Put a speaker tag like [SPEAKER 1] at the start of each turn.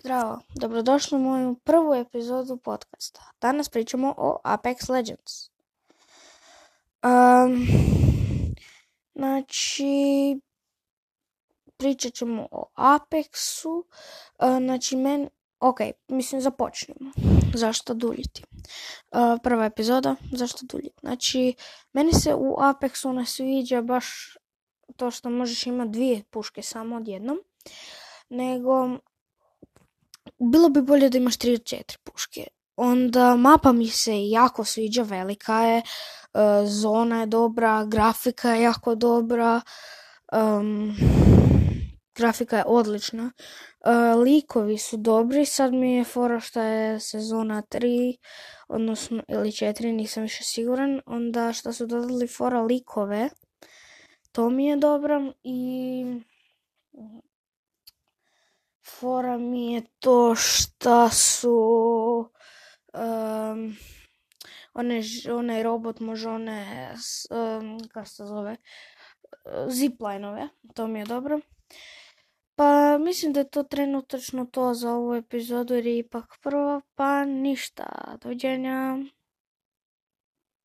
[SPEAKER 1] Zdravo, dobrodošli u moju prvu epizodu podcasta. Danas pričamo o Apex Legends. Um, znači, pričat ćemo o Apexu. Uh, znači, men, ok, mislim započnemo. Zašto duljiti? Uh, prva epizoda, zašto duljiti? Znači, meni se u Apexu ne sviđa baš to što možeš imati dvije puške samo odjednom, nego bilo bi bolje da imaš 3 od 4 puške. Onda mapa mi se jako sviđa, velika je, uh, zona je dobra, grafika je jako dobra, um, grafika je odlična. Uh, likovi su dobri, sad mi je fora što je sezona 3, odnosno ili 4, nisam više siguran. Onda što su dodali fora likove, to mi je dobro i fora mi je to šta su um, one, onaj robot može one, um, kako se zove, ziplinove, to mi je dobro. Pa mislim da je to trenutačno to za ovu epizodu jer je ipak prva, pa ništa, doviđenja.